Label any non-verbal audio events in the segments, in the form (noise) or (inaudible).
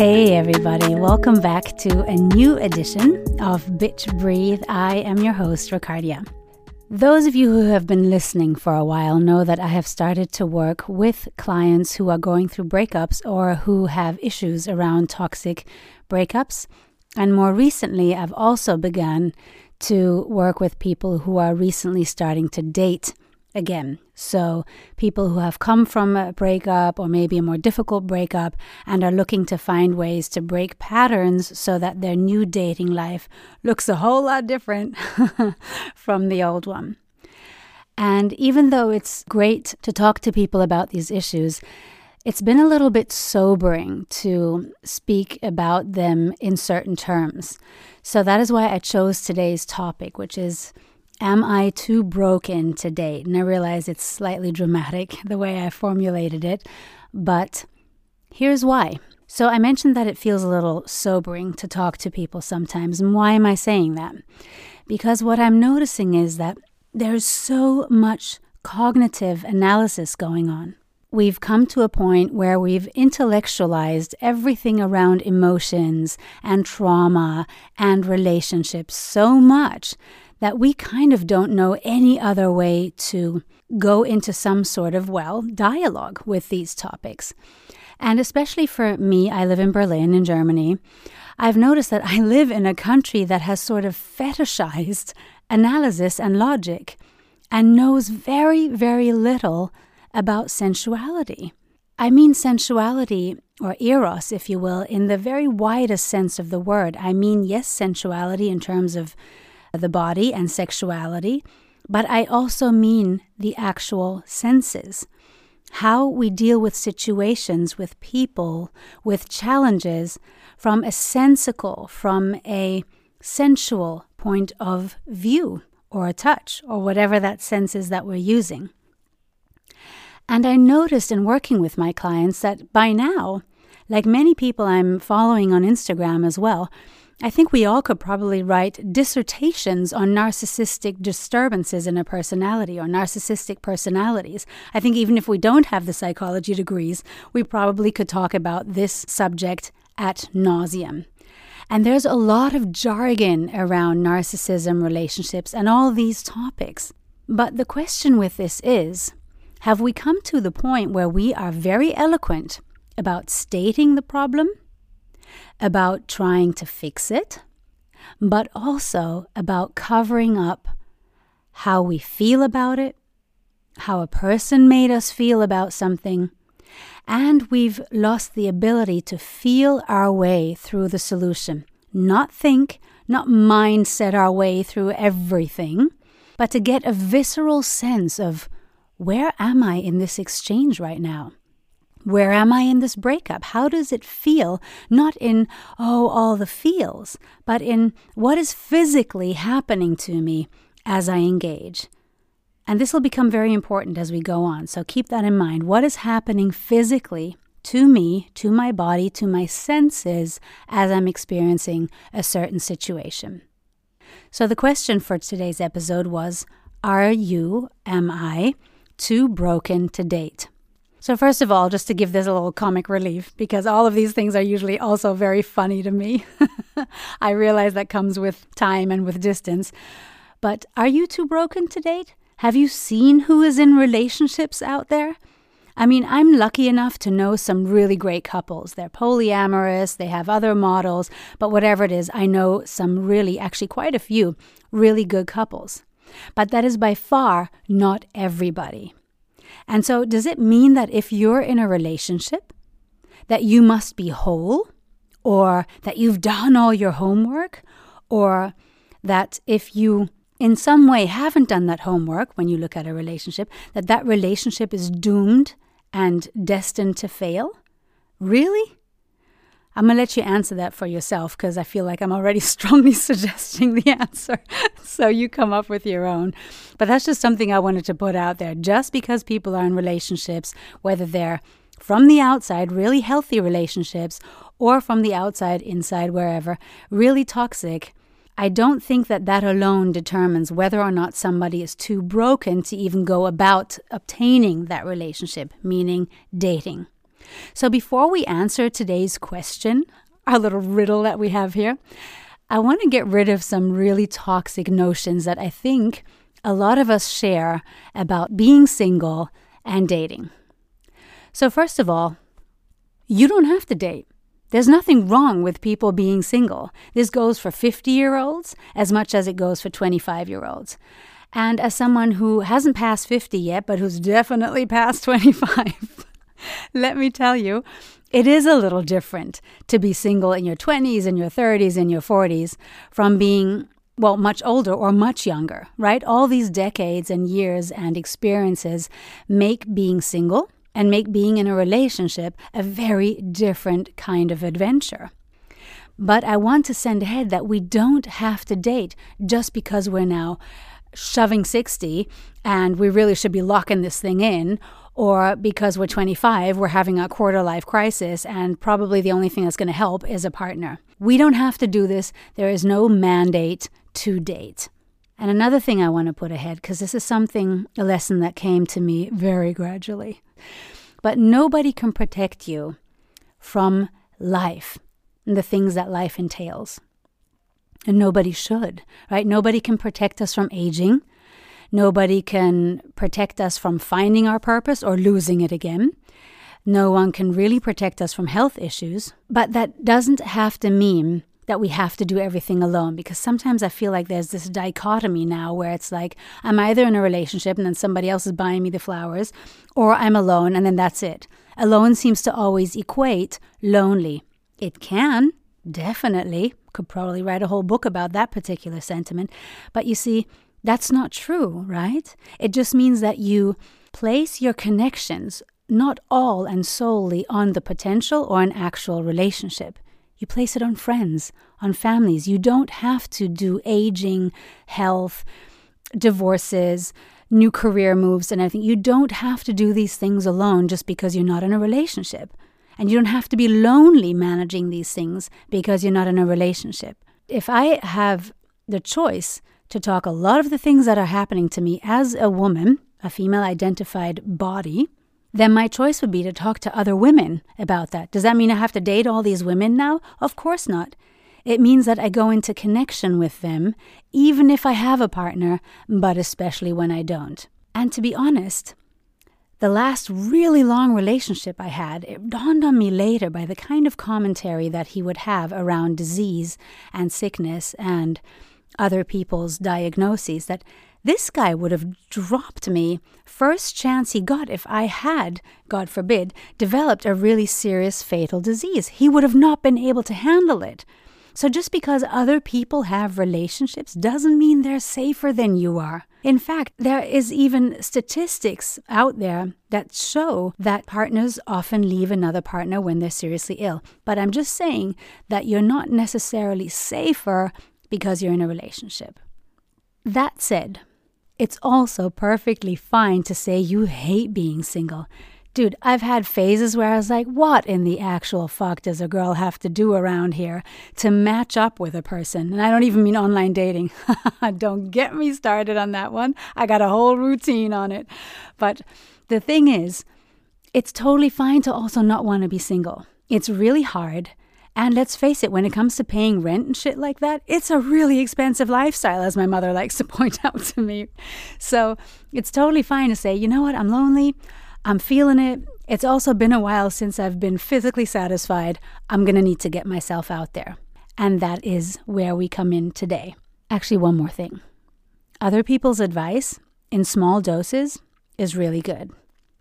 Hey, everybody, welcome back to a new edition of Bitch Breathe. I am your host, Ricardia. Those of you who have been listening for a while know that I have started to work with clients who are going through breakups or who have issues around toxic breakups. And more recently, I've also begun to work with people who are recently starting to date again. So, people who have come from a breakup or maybe a more difficult breakup and are looking to find ways to break patterns so that their new dating life looks a whole lot different (laughs) from the old one. And even though it's great to talk to people about these issues, it's been a little bit sobering to speak about them in certain terms. So that is why I chose today's topic, which is Am I too broken to date? And I realize it's slightly dramatic the way I formulated it, but here's why. So I mentioned that it feels a little sobering to talk to people sometimes. And why am I saying that? Because what I'm noticing is that there's so much cognitive analysis going on. We've come to a point where we've intellectualized everything around emotions and trauma and relationships so much that we kind of don't know any other way to go into some sort of, well, dialogue with these topics. And especially for me, I live in Berlin, in Germany. I've noticed that I live in a country that has sort of fetishized analysis and logic and knows very, very little about sensuality. I mean sensuality, or eros, if you will, in the very widest sense of the word. I mean, yes, sensuality in terms of the body and sexuality, but I also mean the actual senses. How we deal with situations, with people, with challenges from a sensical, from a sensual point of view or a touch or whatever that sense is that we're using. And I noticed in working with my clients that by now, like many people I'm following on Instagram as well, I think we all could probably write dissertations on narcissistic disturbances in a personality or narcissistic personalities. I think even if we don't have the psychology degrees, we probably could talk about this subject at nauseum. And there's a lot of jargon around narcissism, relationships, and all these topics. But the question with this is have we come to the point where we are very eloquent about stating the problem about trying to fix it, but also about covering up how we feel about it, how a person made us feel about something, and we've lost the ability to feel our way through the solution. Not think, not mindset our way through everything, but to get a visceral sense of where am I in this exchange right now? Where am I in this breakup? How does it feel? Not in, oh, all the feels, but in what is physically happening to me as I engage. And this will become very important as we go on. So keep that in mind. What is happening physically to me, to my body, to my senses as I'm experiencing a certain situation? So the question for today's episode was Are you, am I, too broken to date? So, first of all, just to give this a little comic relief, because all of these things are usually also very funny to me. (laughs) I realize that comes with time and with distance. But are you too broken to date? Have you seen who is in relationships out there? I mean, I'm lucky enough to know some really great couples. They're polyamorous, they have other models, but whatever it is, I know some really, actually, quite a few really good couples. But that is by far not everybody. And so, does it mean that if you're in a relationship, that you must be whole, or that you've done all your homework, or that if you in some way haven't done that homework when you look at a relationship, that that relationship is doomed and destined to fail? Really? I'm going to let you answer that for yourself because I feel like I'm already (laughs) strongly suggesting the answer. (laughs) so you come up with your own. But that's just something I wanted to put out there. Just because people are in relationships, whether they're from the outside, really healthy relationships, or from the outside, inside, wherever, really toxic, I don't think that that alone determines whether or not somebody is too broken to even go about obtaining that relationship, meaning dating. So, before we answer today's question, our little riddle that we have here, I want to get rid of some really toxic notions that I think a lot of us share about being single and dating. So, first of all, you don't have to date. There's nothing wrong with people being single. This goes for 50 year olds as much as it goes for 25 year olds. And as someone who hasn't passed 50 yet, but who's definitely past 25, (laughs) (laughs) let me tell you, it is a little different to be single in your 20s, in your 30s, in your 40s from being, well, much older or much younger, right? All these decades and years and experiences make being single and make being in a relationship a very different kind of adventure. But I want to send ahead that we don't have to date just because we're now shoving 60 and we really should be locking this thing in, or because we're 25, we're having a quarter life crisis and probably the only thing that's going to help is a partner. We don't have to do this. There is no mandate to date. And another thing I want to put ahead, because this is something, a lesson that came to me very gradually. But nobody can protect you from life and the things that life entails. And nobody should, right? Nobody can protect us from aging. Nobody can protect us from finding our purpose or losing it again. No one can really protect us from health issues. But that doesn't have to mean that we have to do everything alone because sometimes I feel like there's this dichotomy now where it's like I'm either in a relationship and then somebody else is buying me the flowers, or I'm alone and then that's it. Alone seems to always equate lonely. It can, definitely. Could probably write a whole book about that particular sentiment. But you see, that's not true, right? It just means that you place your connections not all and solely on the potential or an actual relationship. You place it on friends, on families. You don't have to do aging, health, divorces, new career moves, and everything. You don't have to do these things alone just because you're not in a relationship. And you don't have to be lonely managing these things because you're not in a relationship. If I have the choice to talk a lot of the things that are happening to me as a woman, a female identified body, then my choice would be to talk to other women about that. Does that mean I have to date all these women now? Of course not. It means that I go into connection with them, even if I have a partner, but especially when I don't. And to be honest, the last really long relationship I had, it dawned on me later by the kind of commentary that he would have around disease and sickness and other people's diagnoses that this guy would have dropped me first chance he got if I had, God forbid, developed a really serious fatal disease. He would have not been able to handle it. So just because other people have relationships doesn't mean they're safer than you are. In fact, there is even statistics out there that show that partners often leave another partner when they're seriously ill. But I'm just saying that you're not necessarily safer because you're in a relationship. That said, it's also perfectly fine to say you hate being single. Dude, I've had phases where I was like, what in the actual fuck does a girl have to do around here to match up with a person? And I don't even mean online dating. (laughs) don't get me started on that one. I got a whole routine on it. But the thing is, it's totally fine to also not want to be single. It's really hard. And let's face it, when it comes to paying rent and shit like that, it's a really expensive lifestyle, as my mother (laughs) likes to point out to me. So it's totally fine to say, you know what, I'm lonely, I'm feeling it. It's also been a while since I've been physically satisfied. I'm to need to get myself out there. And that is where we come in today. Actually, one more thing other people's advice in small doses is really good.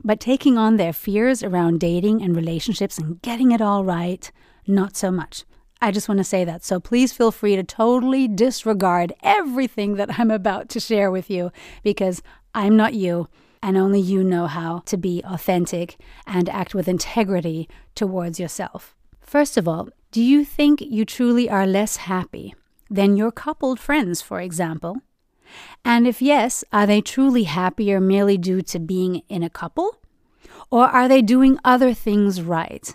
But taking on their fears around dating and relationships and getting it all right, not so much. I just want to say that. So please feel free to totally disregard everything that I'm about to share with you because I'm not you and only you know how to be authentic and act with integrity towards yourself. First of all, do you think you truly are less happy than your coupled friends, for example? And if yes, are they truly happier merely due to being in a couple? Or are they doing other things right?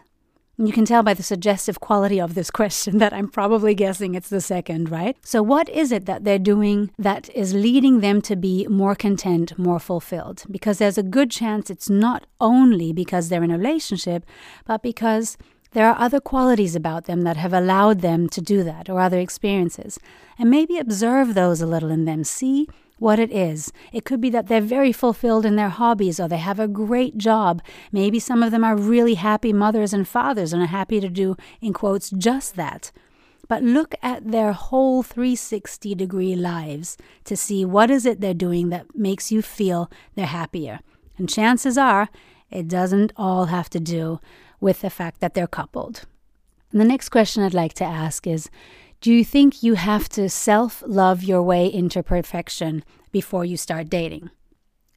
You can tell by the suggestive quality of this (laughs) question that I'm probably guessing it's the second, right? So, what is it that they're doing that is leading them to be more content, more fulfilled? Because there's a good chance it's not only because they're in a relationship, but because there are other qualities about them that have allowed them to do that or other experiences. And maybe observe those a little in them. See what it is. It could be that they're very fulfilled in their hobbies or they have a great job. Maybe some of them are really happy mothers and fathers and are happy to do, in quotes, just that. But look at their whole 360 degree lives to see what is it they're doing that makes you feel they're happier. And chances are it doesn't all have to do with the fact that they're coupled. And the next question I'd like to ask is do you think you have to self love your way into perfection before you start dating?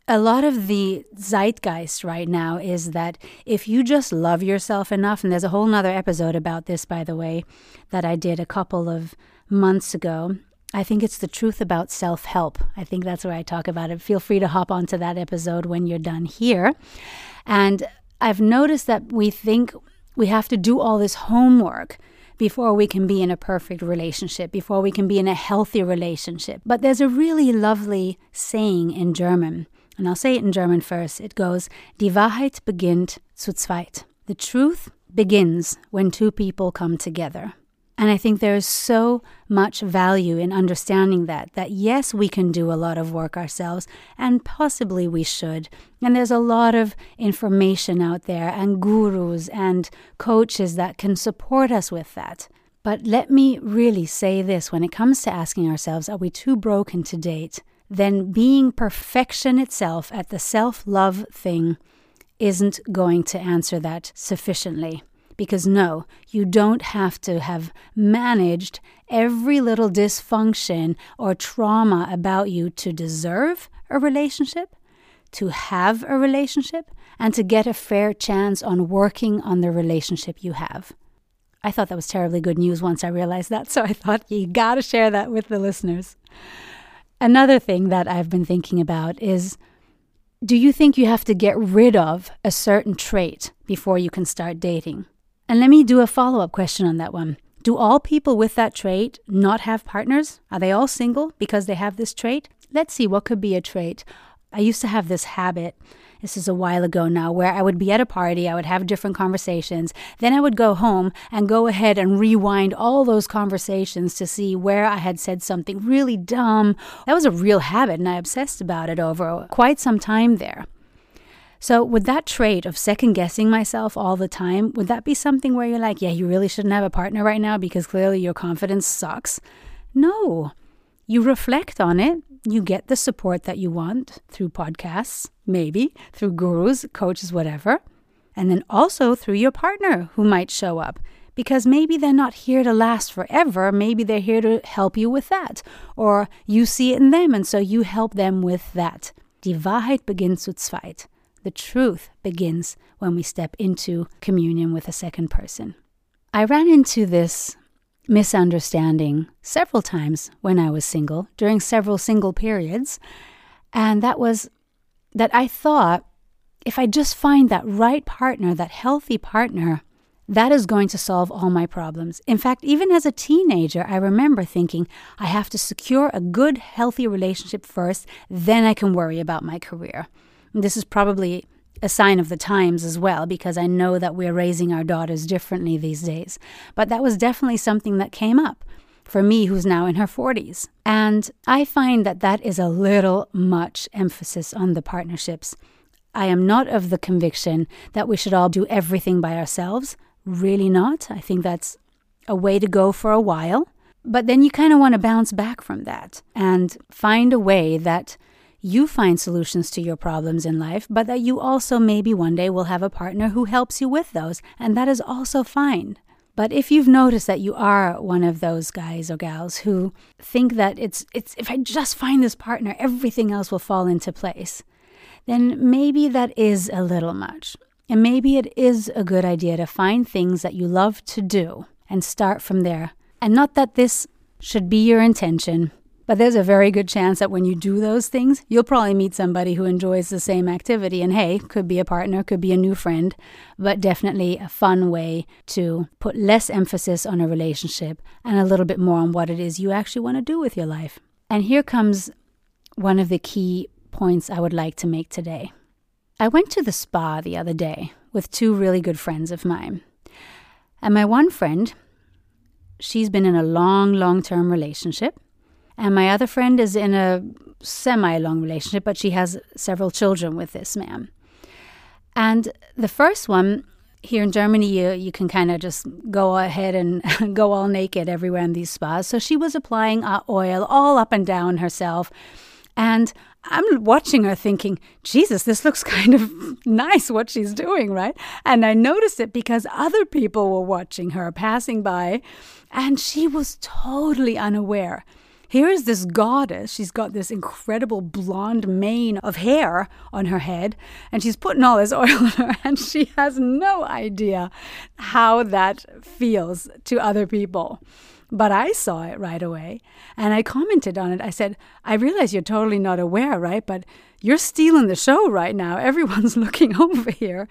A lot of the zeitgeist right now is that if you just love yourself enough, and there's a whole nother episode about this, by the way, that I did a couple of months ago. I think it's the truth about self help. I think that's where I talk about it. Feel free to hop onto that episode when you're done here. And I've noticed that we think we have to do all this homework before we can be in a perfect relationship, before we can be in a healthy relationship. But there's a really lovely saying in German, and I'll say it in German first. It goes, Die Wahrheit beginnt zu zweit. The truth begins when two people come together. And I think there is so much value in understanding that, that yes, we can do a lot of work ourselves, and possibly we should. And there's a lot of information out there, and gurus and coaches that can support us with that. But let me really say this when it comes to asking ourselves, are we too broken to date? Then being perfection itself at the self love thing isn't going to answer that sufficiently. Because no, you don't have to have managed every little dysfunction or trauma about you to deserve a relationship, to have a relationship, and to get a fair chance on working on the relationship you have. I thought that was terribly good news once I realized that, so I thought you gotta share that with the listeners. Another thing that I've been thinking about is do you think you have to get rid of a certain trait before you can start dating? And let me do a follow up question on that one. Do all people with that trait not have partners? Are they all single because they have this trait? Let's see what could be a trait. I used to have this habit. This is a while ago now, where I would be at a party, I would have different conversations. Then I would go home and go ahead and rewind all those conversations to see where I had said something really dumb. That was a real habit, and I obsessed about it over quite some time there. So, would that trait of second guessing myself all the time, would that be something where you're like, yeah, you really shouldn't have a partner right now because clearly your confidence sucks? No. You reflect on it. You get the support that you want through podcasts, maybe through gurus, coaches, whatever. And then also through your partner who might show up because maybe they're not here to last forever. Maybe they're here to help you with that. Or you see it in them and so you help them with that. Die Wahrheit beginnt zu zweit. The truth begins when we step into communion with a second person. I ran into this misunderstanding several times when I was single, during several single periods, and that was that I thought if I just find that right partner, that healthy partner, that is going to solve all my problems. In fact, even as a teenager, I remember thinking, I have to secure a good, healthy relationship first, then I can worry about my career. This is probably a sign of the times as well, because I know that we're raising our daughters differently these days. But that was definitely something that came up for me, who's now in her 40s. And I find that that is a little much emphasis on the partnerships. I am not of the conviction that we should all do everything by ourselves. Really not. I think that's a way to go for a while. But then you kind of want to bounce back from that and find a way that you find solutions to your problems in life, but that you also maybe one day will have a partner who helps you with those, and that is also fine. But if you've noticed that you are one of those guys or gals who think that it's it's if I just find this partner, everything else will fall into place, then maybe that is a little much. And maybe it is a good idea to find things that you love to do and start from there. And not that this should be your intention, But there's a very good chance that when you do those things, you'll probably meet somebody who enjoys the same activity. And hey, could be a partner, could be a new friend, but definitely a fun way to put less emphasis on a relationship and a little bit more on what it is you actually want to do with your life. And here comes one of the key points I would like to make today. I went to the spa the other day with two really good friends of mine. And my one friend, she's been in a long, long term relationship. And my other friend is in a semi long relationship, but she has several children with this man. And the first one, here in Germany, you, you can kind of just go ahead and (laughs) go all naked everywhere in these spas. So she was applying oil all up and down herself. And I'm watching her thinking, Jesus, this looks (laughs) kind of nice what she's doing, right? And I noticed it because other people were watching her passing by, and she was totally unaware. Here is this goddess. She's got this incredible blonde mane of hair on her head, and she's putting all this (laughs) oil on her, and she has no idea how that feels to other people. But I saw it right away and I commented on it. I said, I realize you're totally not aware, right? But you're stealing the show right now. (laughs) Everyone's looking (laughs) over here.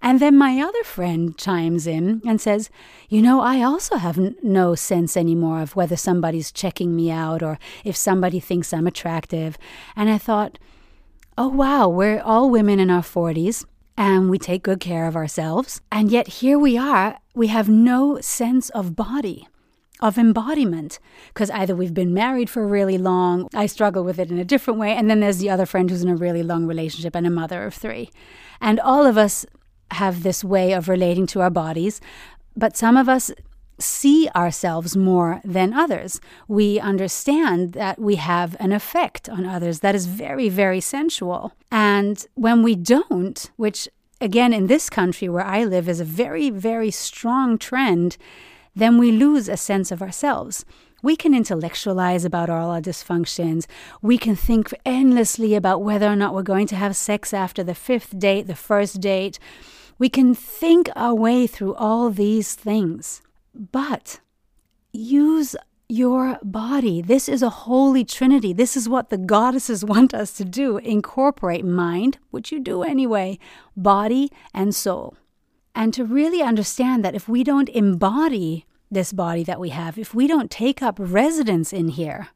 And then my other friend chimes in and says, You know, I also have n- no sense anymore of whether somebody's checking me out or if somebody thinks I'm attractive. And I thought, Oh, wow, we're all women in our 40s and we take good care of ourselves. And yet here we are, we have no sense of body of embodiment because either we've been married for really long, I struggle with it in a different way, and then there's the other friend who's in a really long relationship and a mother of three. And all of us have this way of relating to our bodies, but some of us see ourselves more than others. We understand that we have an effect on others that is very, very sensual. And when we don't, which again in this country where I live is a very, very strong trend, then we lose a sense of ourselves. We can intellectualize about all our dysfunctions. We can think endlessly about whether or not we're going to have sex after the fifth date, the first date. We can think our way through all these things. But use your body. This is a holy trinity. This is what the goddesses want us to do incorporate mind, which you do anyway, body, and soul. And to really understand that if we don't embody this body that we have, if we don't take up residence in here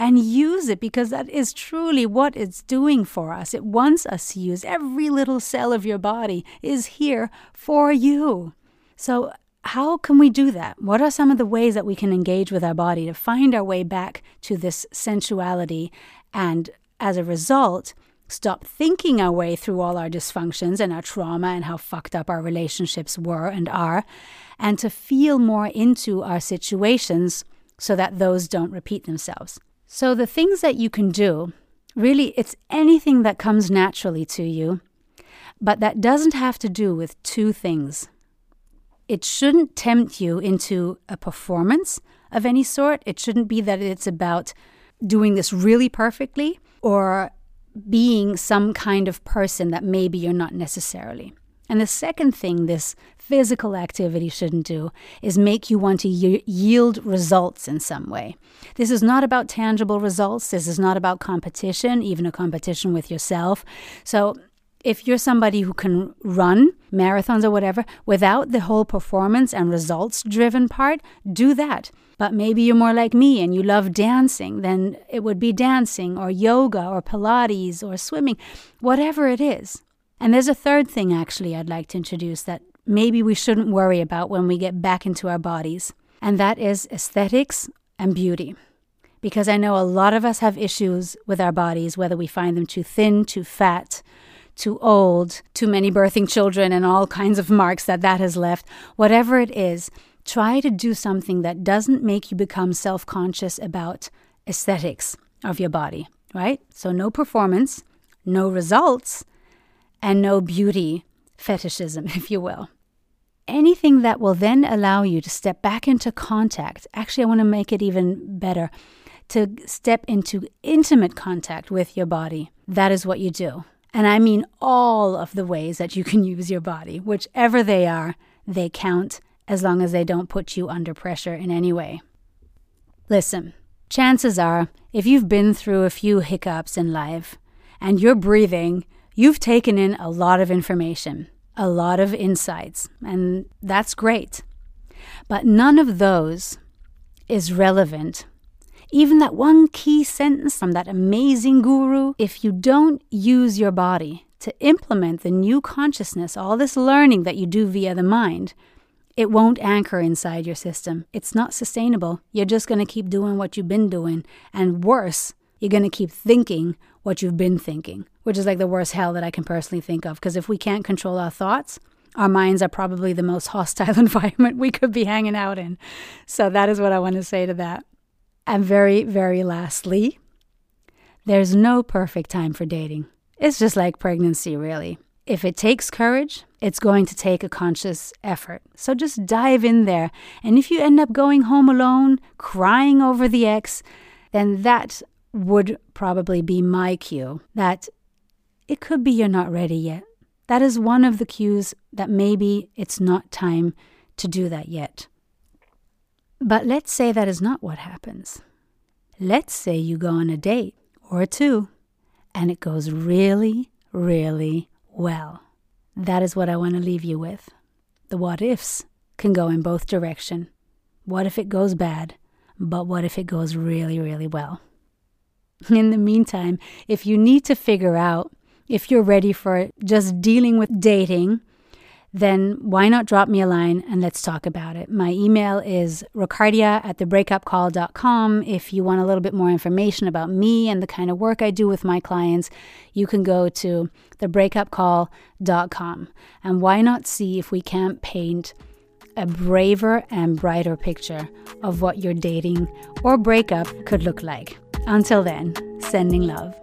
and use it, because that is truly what it's doing for us, it wants us to use every little cell of your body is here for you. So, how can we do that? What are some of the ways that we can engage with our body to find our way back to this sensuality and, as a result, stop thinking our way through all our dysfunctions and our trauma and how fucked up our relationships were and are, and to feel more into our situations so that those don't repeat themselves. So, the things that you can do really, it's anything that comes naturally to you, but that doesn't have to do with two things. It shouldn't tempt you into a performance of any sort. It shouldn't be that it's about doing this really perfectly or being some kind of person that maybe you're not necessarily. And the second thing this physical activity shouldn't do is make you want to y- yield results in some way. This is not about tangible results. This is not about competition, even a competition with yourself. So, if you're somebody who can run marathons or whatever without the whole performance and results driven part, do that. But maybe you're more like me and you love dancing, then it would be dancing or yoga or Pilates or swimming, whatever it is. And there's a third thing actually I'd like to introduce that maybe we shouldn't worry about when we get back into our bodies, and that is aesthetics and beauty. Because I know a lot of us have issues with our bodies, whether we find them too thin, too fat, too old, too many birthing children, and all kinds of marks that that has left. Whatever it is, try to do something that doesn't make you become self conscious about aesthetics of your body, right? So, no performance, no results, and no beauty fetishism, (laughs) if you will. Anything that will then allow you to step back into contact. Actually, I want to make it even better to step into intimate contact with your body. That is what you do. And I mean all of the ways that you can (laughs) use your body, whichever they are, they count as long as they don't put you under pressure in any way. Listen, chances are, if you've been through a few hiccups in life and you're breathing, you've taken in a lot of information, a lot of insights, and that's great. But none of those is relevant. Even that one key sentence from that amazing guru, if you don't use your body to implement the new consciousness, all this learning that you do via the mind, it won't anchor inside your system. It's not sustainable. You're just going to keep doing what you've been doing. And worse, you're going to keep thinking what you've been thinking, which is like the worst hell that I can personally think of. Because if we can't control our thoughts, our minds are probably the most (laughs) hostile (laughs) environment we could be hanging out in. So that is what I want to say to that. And very, very lastly, there's no perfect time for dating. It's just like pregnancy, really. If it takes courage, it's going to take a conscious effort. So just dive in there. And if you end up going home alone, crying over the ex, then that would probably be my cue that it could be you're not ready yet. That is one of the cues that maybe it's not time to do that yet. But let's say that is not what happens. Let's say you go on a date or two and it goes really, really well. That is what I want to leave you with. The what ifs can go in both direction. What if it goes bad? But what if it goes really, really well? (laughs) In the meantime, if you need to figure out if you're ready for just dealing with dating, then why not drop me a line and let's talk about it? My email is ricardia at thebreakupcall.com. If you want a little bit more information about me and the kind of work I do with my clients, you can go to thebreakupcall.com. And why not see if we can't paint a braver and brighter picture of what your dating or breakup could look like? Until then, sending love.